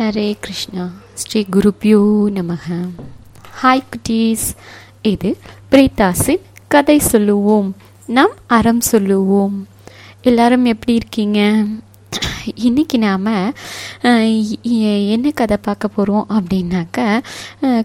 ஹரே கிருஷ்ணா. ஸ்ரீ குருப்யோ நமக ஹாய் குட்டீஸ். இது பிரீதாஸின் கதை சொல்லுவோம். நாம் அறம் சொல்லுவோம். எல்லாரும் எப்படி இருக்கீங்க? இன்னைக்கு நாம் என்ன கதை பார்க்க போகிறோம் அப்படின்னாக்க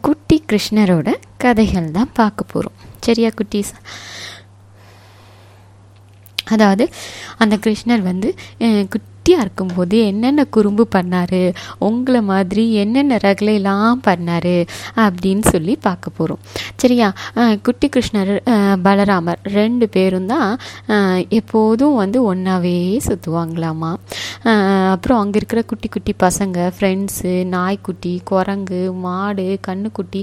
குட்டி கிருஷ்ணரோட கதைகள் தான் பார்க்க போகிறோம் சரியா குட்டீஸ்? அதாவது அந்த கிருஷ்ணர் வந்து அஹ், குட்டியாக இருக்கும்போது என்னென்ன குறும்பு பண்ணார்? உங்களை மாதிரி என்னென்ன ரகலையெல்லாம் பண்ணார்? அப்படின்னு சொல்லி பார்க்க போகிறோம் சரியா? குட்டி கிருஷ்ணர் பலராமர் ரெண்டு பேரும் தான் எப்போதும் வந்து ஒன்றாவே சுற்றுவாங்களாமா அப்புறம் அங்கே இருக்கிற குட்டி குட்டி பசங்க ஃப்ரெண்ட்ஸு நாய்க்குட்டி குரங்கு மாடு கண்ணுக்குட்டி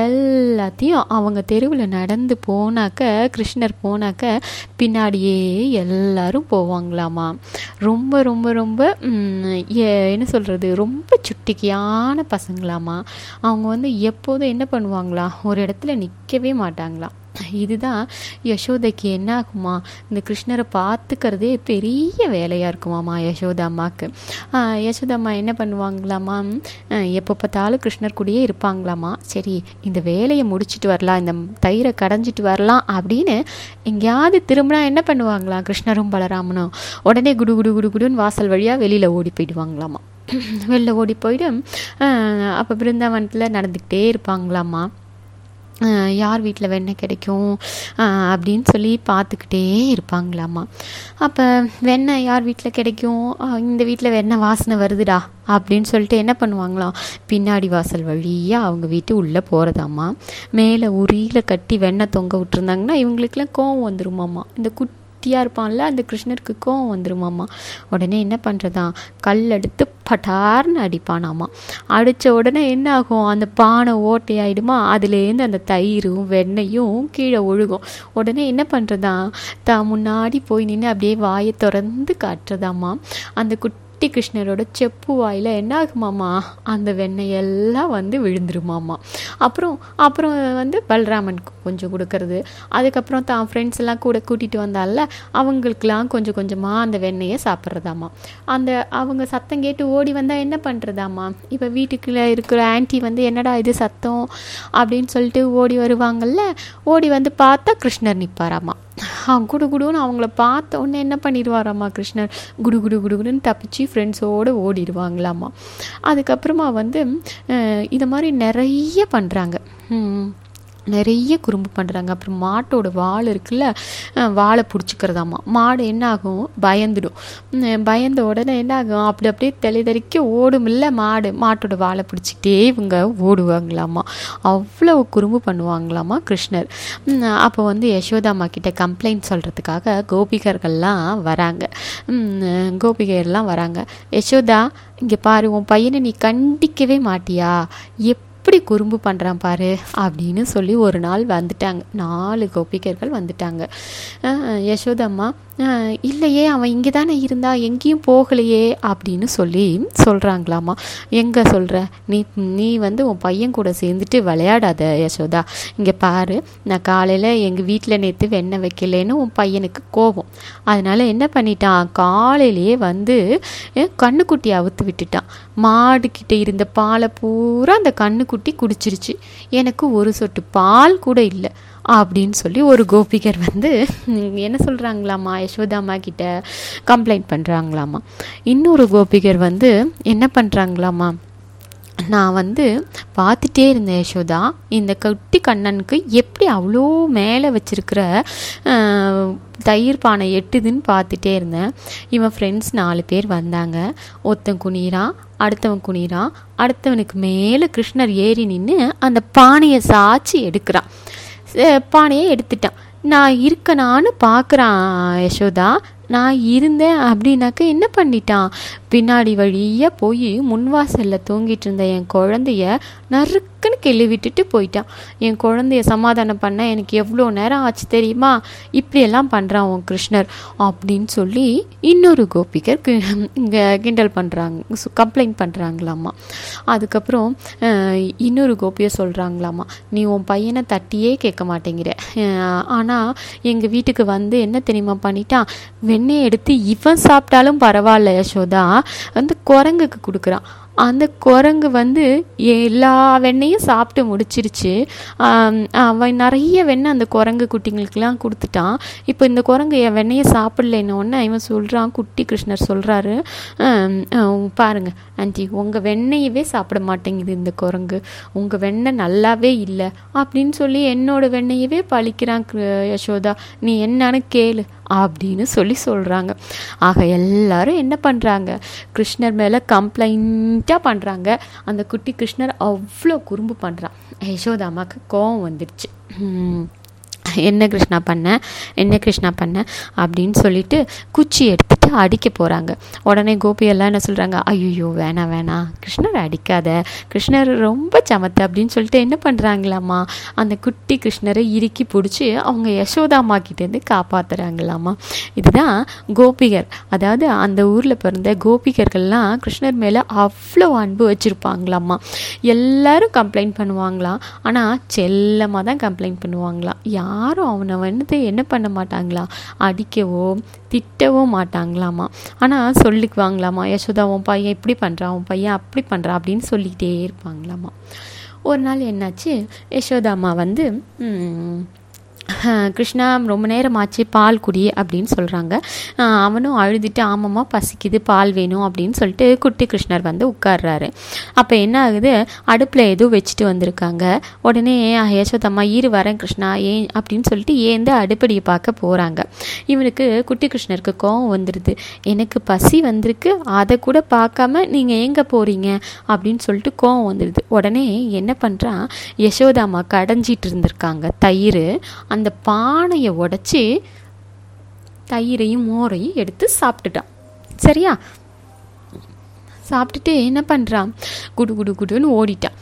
எல்லாத்தையும் அவங்க தெருவில் நடந்து போனாக்க கிருஷ்ணர் போனாக்க பின்னாடியே எல்லாரும் போவாங்களாமா? ரொம்ப ரொம்ப ரொம்ப ரொம்ப எ- என்ன சொல்கிறது ரொம்ப சுட்டிக்கியான பசங்களாமா அவங்க வந்து எப்போதும் என்ன பண்ணுவாங்களா? ஒரு இடத்துல நிற்கவே மாட்டாங்களாம். இதுதான் யசோதைக்கு என்ன ஆகுமா இந்த கிருஷ்ணரை பார்த்துக்கிறதே பெரிய வேலையாக இருக்குமாம்மா யசோதா அம்மாவுக்கு யசோதா அம்மா என்ன பண்ணுவாங்களாமா? எப்போ பார்த்தாலும் கிருஷ்ணர் கூடயே இருப்பாங்களாமா? சரி இந்த வேலையை முடிச்சுட்டு வரலாம் இந்த தயிரை கடைஞ்சிட்டு வரலாம் அப்படின்னு எங்கேயாவது திரும்பினா என்ன பண்ணுவாங்களாம் கிருஷ்ணரும் பலராமனும்? உடனே குடு குடு குடு குடுன்னு வாசல் வழியாக வெளியில் ஓடி போயிடுவாங்களாமா? வெளில ஓடி போயிட்டு அப்போ பிருந்தாவனத்தில் நடந்துக்கிட்டே இருப்பாங்களாமா? யார் வீட்டில் வெண்ணெய் கிடைக்கும்? அப்படின்னு சொல்லி பார்த்துக்கிட்டே இருப்பாங்களாம்மா அப்போ வெண்ணெய் யார் வீட்டில் கிடைக்கும்? இந்த வீட்டில் வெண்ணெய் வாசனை வருதுடா அப்படின்னு சொல்லிட்டு என்ன பண்ணுவாங்களாம் பின்னாடி வாசல் வழியாக அவங்க வீட்டு உள்ளே போகிறதாம்மா மேலே உரியில் கட்டி வெண்ணெய் தொங்க விட்டுருந்தாங்கன்னா இவங்களுக்குலாம் கோவம் வந்துருமாம்மா இந்த குட் குட்டியாக இருப்பான்ல அந்த கிருஷ்ணருக்கு கோவம் வந்துருமாம்மா. உடனே என்ன பண்ணுறதா கல் எடுத்து பட்டார்னு அடிப்பானாமா அடித்த உடனே என்ன ஆகும் அந்த பானை ஓட்டையாயிடுமா? அதுலேருந்து அந்த தயிரும் வெண்ணெயும் கீழே ஒழுகும். உடனே என்ன பண்ணுறதா த முன்னாடி போய் நின்று அப்படியே வாயை திறந்து காட்டுறதாம்மா. அந்த குட்டி கிருஷ்ணரோட செப்பு வாயில் என்ன ஆகுமாமா அந்த வெண்ணெய் எல்லாம் வந்து விழுந்துருமாமா அப்புறம் அப்புறம் வந்து பலராமனுக்கு கொஞ்சம் கொடுக்கறது. அதுக்கப்புறம் தான் ஃப்ரெண்ட்ஸ் எல்லாம் கூட கூட்டிகிட்டு வந்தால அவங்களுக்கெல்லாம் கொஞ்சம் கொஞ்சமாக அந்த வெண்ணெயை சாப்பிட்றதாம்மா அந்த அவங்க சத்தம் கேட்டு ஓடி வந்தால் என்ன பண்ணுறதாம்மா இப்போ வீட்டுக்குள்ளே இருக்கிற ஆன்ட்டி வந்து என்னடா இது சத்தம்? அப்படின்னு சொல்லிட்டு ஓடி வருவாங்கல்ல ஓடி வந்து பார்த்தா கிருஷ்ணர் நிற்பாராம்மா குடு குடுன்னு அவங்கள பார்த்த உடனே என்ன பண்ணிடுவாராம்மா கிருஷ்ணர்? குடு குடு குடு குடுன்னு தப்பிச்சு ஃப்ரெண்ட்ஸோடு ஓடிடுவாங்களாம்மா. அதுக்கப்புறமா வந்து அஹ், இதை மாதிரி நிறைய பண்ணுறாங்க நிறைய குறும்பு பண்ணுறாங்க அப்புறம் மாட்டோட வால் இருக்குல்ல வாழை பிடிச்சிக்கிறதாம்மா மாடு என்ன ஆகும் பயந்துடும் பயந்த உடனே என்ன ஆகும் அப்படி அப்படியே தெளி ஓடும் ஓடுமில்ல மாடு. மாட்டோட வாழை பிடிச்சிக்கிட்டே இவங்க ஓடுவாங்களாமா. அவ்வளோ குறும்பு பண்ணுவாங்களாமா கிருஷ்ணர். அப்போ வந்து யசோதாம்மா கிட்ட கம்ப்ளைண்ட் சொல்கிறதுக்காக கோபிகர்கள்லாம் வராங்க. கோபிகர்லாம் வராங்க. யசோதா இங்கே பாரு உன் பையனை நீ கண்டிக்கவே மாட்டியா? எப் எப்படி குறும்பு பண்ணுறான் பாரு அப்படின்னு சொல்லி ஒரு நாள் வந்துட்டாங்க. நாலு கோபிகர்கள் வந்துட்டாங்க. யசோதம்மா இல்லையே அவன் இங்கே தானே இருந்தா எங்கேயும் போகலையே அப்படின்னு சொல்லி சொல்கிறாங்களாமா எங்கே சொல்கிற நீ நீ வந்து உன் பையன் கூட சேர்ந்துட்டு விளையாடாத யசோதா. இங்கே பாரு நான் காலையில் எங்கள் வீட்டில் நேற்று வெண்ணெய் வைக்கலன்னு உன் பையனுக்கு கோபம். அதனால் என்ன பண்ணிட்டான்? காலையிலேயே வந்து அஹ் கண்ணுக்குட்டி அவுத்து விட்டுட்டான். மாடுக்கிட்ட இருந்த பாலை பூரா அந்த கண்ணுக்குட்டி குடிச்சிருச்சு. எனக்கு ஒரு சொட்டு பால் கூட இல்லை. அப்படின்னு சொல்லி ஒரு கோபிகர் வந்து என்ன சொல்கிறாங்களாமா யசோதாமா கிட்ட கம்ப்ளைண்ட் பண்ணுறாங்களாமா இன்னொரு கோபிகர் வந்து என்ன பண்ணுறாங்களாமா நான் வந்து பார்த்துட்டே இருந்தேன் யசோதா. இந்த குட்டி கண்ணனுக்கு எப்படி அவ்வளோ மேலே வச்சிருக்கிற தயிர் பானை எட்டுதுன்னு பார்த்துட்டே இருந்தேன். இவன் ஃப்ரெண்ட்ஸ் நாலு பேர் வந்தாங்க. ஒருத்தன் குனிறான் அடுத்தவன் குனிறான் அடுத்தவனுக்கு மேலே கிருஷ்ணர் ஏறி நின்று அந்த பானையை சாய்ச்சி எடுக்கிறான். பானையை எடுத்துட்டான். நான் இருக்கனான்னு பார்க்குறான் யசோதா. நான் இருந்தேன் அப்படின்னாக்க என்ன பண்ணிட்டான்? பின்னாடி வழியாக போய் முன்வாசலில் தூங்கிட்டு இருந்த என் குழந்தைய நறுக்குன்னு கிள்ளி விட்டுட்டு போயிட்டான். என் குழந்தைய சமாதானம் பண்ண எனக்கு எவ்வளோ நேரம் ஆச்சு தெரியுமா? இப்படியெல்லாம் பண்ணுறான் உன் கிருஷ்ணர் அப்படின்னு சொல்லி இன்னொரு கோபிகர் கி- கிண்டல் பண்ணுறாங்க கம்ப்ளைண்ட் பண்ணுறாங்களாம்மா அதுக்கப்புறம் இன்னொரு கோபியை சொல்கிறாங்களாம்மா நீ உன் பையனை தட்டியே கேட்க மாட்டேங்கிற. ஆனால் எங்கள் வீட்டுக்கு வந்து என்ன தெரியுமா பண்ணிட்டான்? வெண்ணெய் எடுத்து இவன் சாப்பிட்டாலும் பரவாயில்ல யசோதா. வந்து குரங்குக்கு கொடுக்குறான். அந்த குரங்கு வந்து எல்லா வெண்ணையும் சாப்பிட்டு முடிச்சிருச்சு. அவன் நிறைய வெண்ணெய் அந்த குரங்கு குட்டிங்களுக்கெல்லாம் கொடுத்துட்டான். இப்போ இந்த குரங்கு என் வெண்ணெயை சாப்பிடலன்னொன்னே இவன் சொல்கிறான் குட்டி கிருஷ்ணர் சொல்கிறாரு பாருங்க ஆண்டி உங்கள் வெண்ணெயவே சாப்பிட மாட்டேங்குது இந்த குரங்கு. உங்கள் வெண்ணெய் நல்லாவே இல்லை அப்படின்னு சொல்லி என்னோட வெண்ணெயவே பழிக்கிறான் யசோதா. நீ என்னன்னு கேளு அப்படின்னு சொல்லி சொல்கிறாங்க ஆக எல்லாரும் என்ன பண்ணுறாங்க கிருஷ்ணர் மேலே கம்ப்ளைண்ட் கம்ப்ளைண்ட்டாக பண்ணுறாங்க அந்த குட்டி கிருஷ்ணர் அவ்வளோ குறும்பு பண்ணுறான் யசோதா அம்மாவுக்கு கோவம் வந்துடுச்சு என்ன கிருஷ்ணா பண்ண? என்ன கிருஷ்ணா பண்ண? அப்படின்னு சொல்லிட்டு குச்சி எடுத்துட்டு அடிக்க போகிறாங்க உடனே கோபியெல்லாம் என்ன சொல்கிறாங்க ஐயோ வேணாம் வேணாம். கிருஷ்ணர் அடிக்காத. கிருஷ்ணர் ரொம்ப சமத்து அப்படின்னு சொல்லிட்டு என்ன பண்ணுறாங்களாம்மா அந்த குட்டி கிருஷ்ணரை இறுக்கி பிடிச்சி அவங்க யசோதாம்மா கிட்டேருந்து காப்பாற்றுறாங்களாம்மா இதுதான் கோபிகர். அதாவது அந்த ஊரில் பிறந்த கோபிகர்கள்லாம் கிருஷ்ணர் மேலே அவ்வளோ அன்பு வச்சுருப்பாங்களாம்மா எல்லாரும் கம்ப்ளைண்ட் பண்ணுவாங்களாம். ஆனால் செல்லமாக தான் கம்ப்ளைண்ட் பண்ணுவாங்களாம். யாரும் அவனை வந்து என்ன பண்ண மாட்டாங்களா? அடிக்கவோ திட்டவோ மாட்டாங்களாமா? ஆனால் சொல்லிக்குவாங்களாமா? யசோதா உன் பையன் இப்படி பண்ணுறான் உன் பையன் அப்படி பண்ணுறான் அப்படின்னு சொல்லிக்கிட்டே இருப்பாங்களாமா? ஒரு நாள் என்னாச்சு? யசோதா அம்மா வந்து கிருஷ்ணா ரொம்ப நேரம் ஆச்சு பால் குடி அப்படின்னு சொல்கிறாங்க அவனும் அழுதுட்டு ஆமாம்மா பசிக்குது பால் வேணும் அப்படின்னு சொல்லிட்டு குட்டி கிருஷ்ணர் வந்து உட்கார்றாரு. அப்போ என்ன ஆகுது? அடுப்பில் ஏதோ வச்சுட்டு வந்திருக்காங்க. உடனே யசோதம்மா இரு வரேன் கிருஷ்ணா ஏன் அப்படின்னு சொல்லிட்டு ஏந்து அடுப்படியை பார்க்க போகிறாங்க இவனுக்கு குட்டி கிருஷ்ணருக்கு கோவம் வந்துடுது எனக்கு பசி வந்திருக்கு அதை கூட பார்க்காம நீங்கள் எங்கே போகிறீங்க அப்படின்னு சொல்லிட்டு கோவம் வந்துடுது உடனே என்ன பண்ணுறான் யசோதாம்மா கடைஞ்சிட்டு இருந்திருக்காங்க. தயிர் அந்த அந்த பானையை உடைச்சி தயிரையும் மோரையும் எடுத்து சாப்பிட்டுட்டான். சரியா? சாப்பிட்டுட்டு என்ன பண்ணுறான் குடு குடு குடுன்னு ஓடிட்டான்.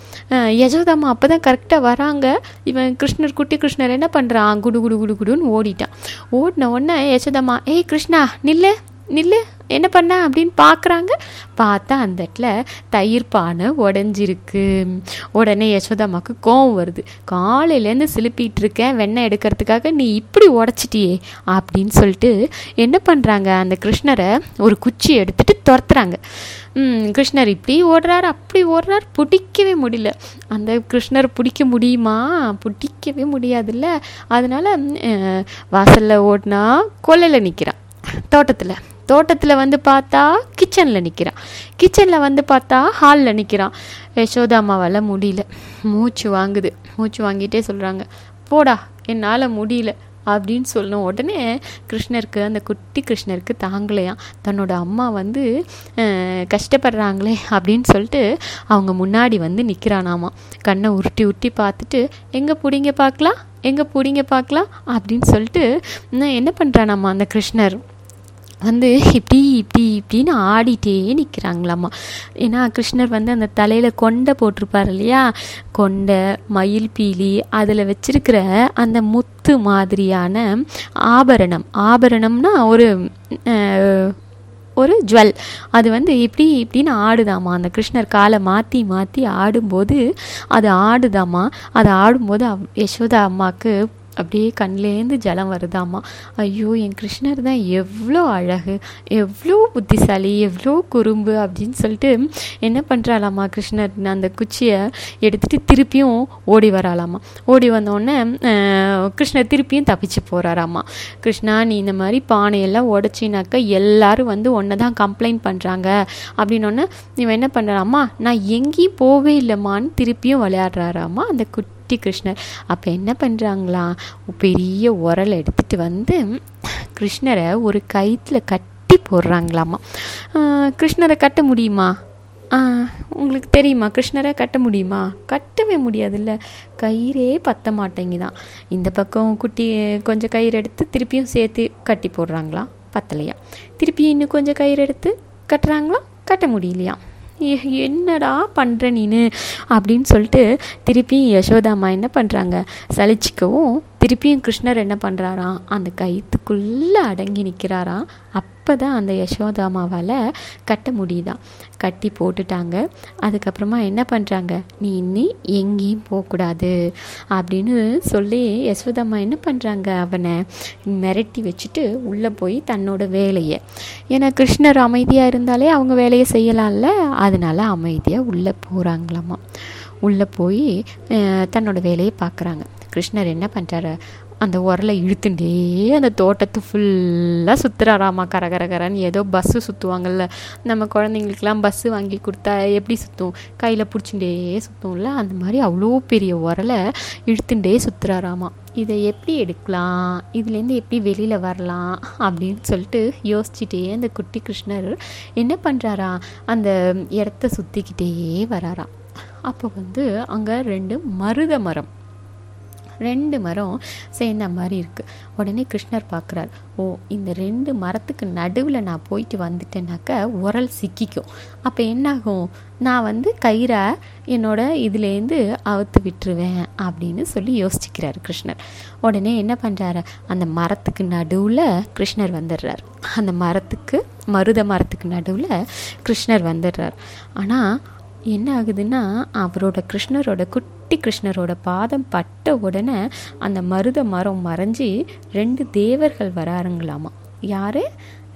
யசோதாமா அப்போ தான் கரெக்டாக வராங்க. இவன் கிருஷ்ணர் குட்டி கிருஷ்ணர் என்ன பண்ணுறான் குடு குடு குடு குடுன்னு ஓடிட்டான். ஓடின உடனே யசோதாமா ஏய் கிருஷ்ணா நில்லு நில்லு. என்ன பண்ண அப்படின்னு பார்க்குறாங்க. பார்த்தா அந்த இடத்துல தயிர் பானை உடஞ்சிருக்கு. உடனே யசோதாமாவுக்கு கோவம் வருது. காலையிலேருந்து சிலுப்பிட்டு இருக்கேன் வெண்ணெய் எடுக்கிறதுக்காக நீ இப்படி உடச்சிட்டியே அப்படின்னு சொல்லிட்டு என்ன பண்ணுறாங்க அந்த கிருஷ்ணரை ஒரு குச்சி எடுத்துட்டு துரத்துறாங்க. கிருஷ்ணர் இப்படி ஓடுறாரு அப்படி ஓடுறாரு பிடிக்கவே முடியல. அந்த கிருஷ்ணர் பிடிக்க முடியுமா? பிடிக்கவே முடியாதுல்ல. அதனால வாசலில் ஓடினா கொல்லையில் நிற்கிறான் தோட்டத்தில். தோட்டத்தில் வந்து பார்த்தா கிச்சனில் நிற்கிறான் கிச்சனில் வந்து பார்த்தா ஹாலில் நிற்கிறான் யசோதா அம்மாவால் முடியல. மூச்சு வாங்குது. மூச்சு வாங்கிட்டே சொல்கிறாங்க போடா என்னால் முடியல அப்படின்னு சொல்லணும் உடனே கிருஷ்ணருக்கு அந்த குட்டி கிருஷ்ணருக்கு தாங்கலையாம். தன்னோட அம்மா வந்து கஷ்டப்படுறாங்களே அப்படின்னு சொல்லிட்டு அவங்க முன்னாடி வந்து நிற்கிறானாமா கண்ணை உருட்டி உருட்டி பார்த்துட்டு எங்கே பிடிங்க பார்க்கலாம்? எங்கே பிடிங்க பார்க்கலாம்? அப்படின்னு சொல்லிட்டு என்ன பண்ணுறானாம்மா அந்த கிருஷ்ணர்? வந்து இப்படி இப்படி இப்படின்னு ஆடிட்டே நிற்கிறாங்களாம்மா ஏன்னா கிருஷ்ணர் வந்து அந்த தலையில் கொண்டை போட்டிருப்பார் இல்லையா? கொண்டை மயில் பீலி அதில் வச்சிருக்கிற அந்த முத்து மாதிரியான ஆபரணம். ஆபரணம்னா ஒரு ஒரு ஜுவல். அது வந்து இப்படி இப்படின்னு ஆடுதாம்மா அந்த கிருஷ்ணர் காலை மாற்றி மாற்றி ஆடும்போது அது ஆடுதாம்மா அது ஆடும்போது யசோதா அம்மாவுக்கு அப்படியே கண்ணிலேருந்து ஜலம் வருதாம்மா. ஐயோ என் கிருஷ்ணர் தான் எவ்வளோ அழகு எவ்வளோ புத்திசாலி எவ்வளோ குறும்பு அப்படின்னு சொல்லிட்டு என்ன பண்ணுறாளாம்மா கிருஷ்ணர்? அந்த குச்சியை எடுத்துகிட்டு திருப்பியும் ஓடி வராளாமா ஓடி வந்தோடனே கிருஷ்ணர் திருப்பியும் தப்பிச்சு போகிறாராம்மா கிருஷ்ணா நீ இந்த மாதிரி பானையெல்லாம் உடச்சினாக்க எல்லாரும் வந்து ஒன்றை தான் கம்ப்ளைண்ட் பண்ணுறாங்க அப்படின்னோடனே இவன் என்ன பண்ணுறாம்மா நான் எங்கேயும் போவே இல்லைம்மான்னு திருப்பியும் விளையாடுறாராம்மா அந்த குட்டி குட்டி கிருஷ்ணர். அப்போ என்ன பண்ணுறாங்களா பெரிய உரல் எடுத்துகிட்டு வந்து கிருஷ்ணரை ஒரு கயிற்றில் கட்டி போடுறாங்களாமா. கிருஷ்ணரை கட்ட முடியுமா? உங்களுக்கு தெரியுமா? கிருஷ்ணரை கட்ட முடியுமா? கட்டவே முடியாதுல்ல. கயிறே பத்த மாட்டேங்குதான். இந்த பக்கம் குட்டி கொஞ்சம் கயிறு எடுத்து திருப்பியும் சேர்த்து கட்டி போடுறாங்களா? பத்தலையா. திருப்பி இன்னும் கொஞ்சம் கயிறு எடுத்து கட்டுறாங்களா? கட்ட முடியலையா? என்னடா பண்ணுற நீனு? அப்படின்னு சொல்லிட்டு திருப்பியும் யசோதாம்மா என்ன பண்ணுறாங்க சலிச்சிக்கவும் திருப்பியும் கிருஷ்ணர் என்ன பண்ணுறாராம் அந்த கயிற்றுக்குள்ளே அடங்கி நிற்கிறாராம் அப்போ இப்போ தான் அந்த யசோதாமாவால் கட்ட முடியுதான் கட்டி போட்டுட்டாங்க. அதுக்கப்புறமா என்ன பண்ணுறாங்க நீ இன்னி எங்கேயும் போகக்கூடாது அப்படின்னு சொல்லி யசோதாமா என்ன பண்ணுறாங்க அவனை மிரட்டி வச்சுட்டு உள்ளே போய் தன்னோட வேலையை. ஏன்னா கிருஷ்ணர் அமைதியாக இருந்தாலே அவங்க வேலையை செய்யலாம்ல? அதனால அமைதியாக உள்ளே போகிறாங்களாமா உள்ளே போய் தன்னோட வேலையை பார்க்குறாங்க. கிருஷ்ணர் என்ன பண்ணுறாரு அந்த உரலை இழுத்துட்டே அந்த தோட்டத்தை ஃபுல்லாக சுற்றுறாராமா கர கர கரன்னு ஏதோ பஸ்ஸு சுற்றுவாங்கல்ல நம்ம குழந்தைங்களுக்கெல்லாம் பஸ்ஸு வாங்கி கொடுத்தா எப்படி சுற்றும் கையில் பிடிச்சிட்டே சுற்றும்ல அந்த மாதிரி அவ்வளோ பெரிய உரலை இழுத்துட்டே சுற்றுறாராமா இதை எப்படி எடுக்கலாம்? இதுலேருந்து எப்படி வெளியில் வரலாம்? அப்படின்னு சொல்லிட்டு யோசிச்சுட்டே அந்த குட்டி கிருஷ்ணர் என்ன பண்ணுறாரா அந்த இடத்த சுற்றிக்கிட்டே வராராம் அப்போ வந்து அங்கே ரெண்டு மருத மரம். ரெண்டு மரம் சேர்ந்த மாதிரி இருக்குது உடனே கிருஷ்ணர் பார்க்குறாரு ஓ இந்த ரெண்டு மரத்துக்கு நடுவில் நான் போயிட்டு வந்துட்டேனாக்க உரல் சிக்கிக்கும். அப்போ என்னாகும்? நான் வந்து கயிறை என்னோட இதுலேருந்து அவுத்து விட்டுருவேன் அப்படின்னு சொல்லி யோசிச்சுக்கிறார் கிருஷ்ணர். உடனே என்ன பண்ணுறாரு அந்த மரத்துக்கு நடுவில் கிருஷ்ணர் வந்துடுறார். அந்த மரத்துக்கு மருத மரத்துக்கு நடுவில் கிருஷ்ணர் வந்துடுறார். ஆனால் என்ன ஆகுதுன்னா அவரோட கிருஷ்ணரோட குட்டி கிருஷ்ணரோட பாதம் பட்ட உடனே அந்த மருத மரம் மறைஞ்சி ரெண்டு தேவர்கள் வராருங்களாமா. யாரு?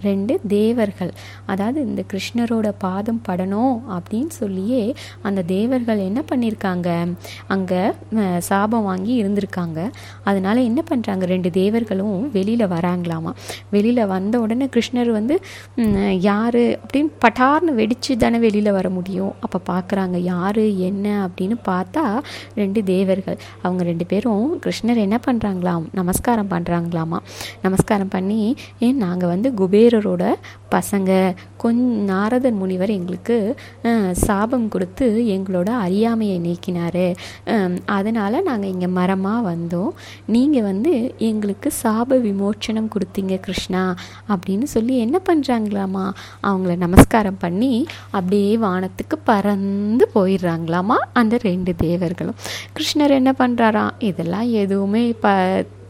ரெண்டு தேவர்கள். அதாவது இந்த கிருஷ்ணரோட பாதம் படணும் அப்படின்னு சொல்லியே அந்த தேவர்கள் என்ன பண்ணியிருக்காங்க அங்கே சாபம் வாங்கி இருந்திருக்காங்க. அதனால என்ன பண்ணுறாங்க ரெண்டு தேவர்களும் வெளியில் வராங்களாமா? வெளியில் வந்த உடனே கிருஷ்ணர் வந்து யார் அப்படின்னு பட்டார்னு வெடிச்சு தானே வெளியில் வர முடியும். அப்போ பார்க்குறாங்க யார் என்ன அப்படின்னு பார்த்தா ரெண்டு தேவர்கள். அவங்க ரெண்டு பேரும் கிருஷ்ணர் என்ன பண்ணுறாங்களாம் நமஸ்காரம் பண்ணுறாங்களாமா நமஸ்காரம் பண்ணி ஏன் நாங்கள் வந்து குபேரரோட பசங்க கொஞ் நாரதன் முனிவர் எங்களுக்கு சாபம் கொடுத்து எங்களோட அறியாமையை நீக்கினார். அதனால் நாங்கள் இங்கே மரமாக வந்தோம். நீங்கள் வந்து எங்களுக்கு சாப விமோச்சனம் கொடுத்தீங்க கிருஷ்ணா அப்படின்னு சொல்லி என்ன பண்ணுறாங்களாமா அவங்கள நமஸ்காரம் பண்ணி அப்படியே வானத்துக்கு பறந்து போயிடுறாங்களாமா? அந்த ரெண்டு தேவர்களும். கிருஷ்ணர் என்ன பண்ணுறாராம் இதெல்லாம் எதுவுமே ப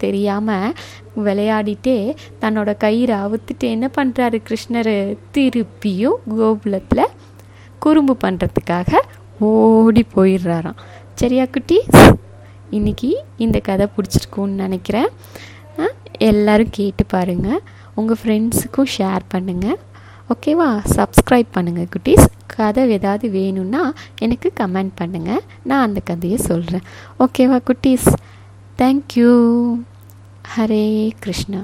தெரியாமல் விளையாடிட்டே தன்னோட கயிறை அவுத்துட்டு என்ன பண்ணுறாரு கிருஷ்ணர்? திருப்பியும் கோகுலத்தில் குறும்பு பண்ணுறதுக்காக ஓடி போயிடுறாராம். சரியா குட்டி? இன்றைக்கி இந்த கதை பிடிச்சிருக்கும்னு நினைக்கிறேன். எல்லோரும் கேட்டு பாருங்கள் உங்கள் ஃப்ரெண்ட்ஸுக்கும் ஷேர் பண்ணுங்கள் ஓகேவா சப்ஸ்கிரைப் பண்ணுங்கள் குட்டீஸ். கதை ஏதாவது வேணும்னா எனக்கு கமெண்ட் பண்ணுங்கள் நான் அந்த கதையை சொல்கிறேன் ஓகேவா குட்டீஸ்? தேங்க்யூ ஹரே கிருஷ்ணா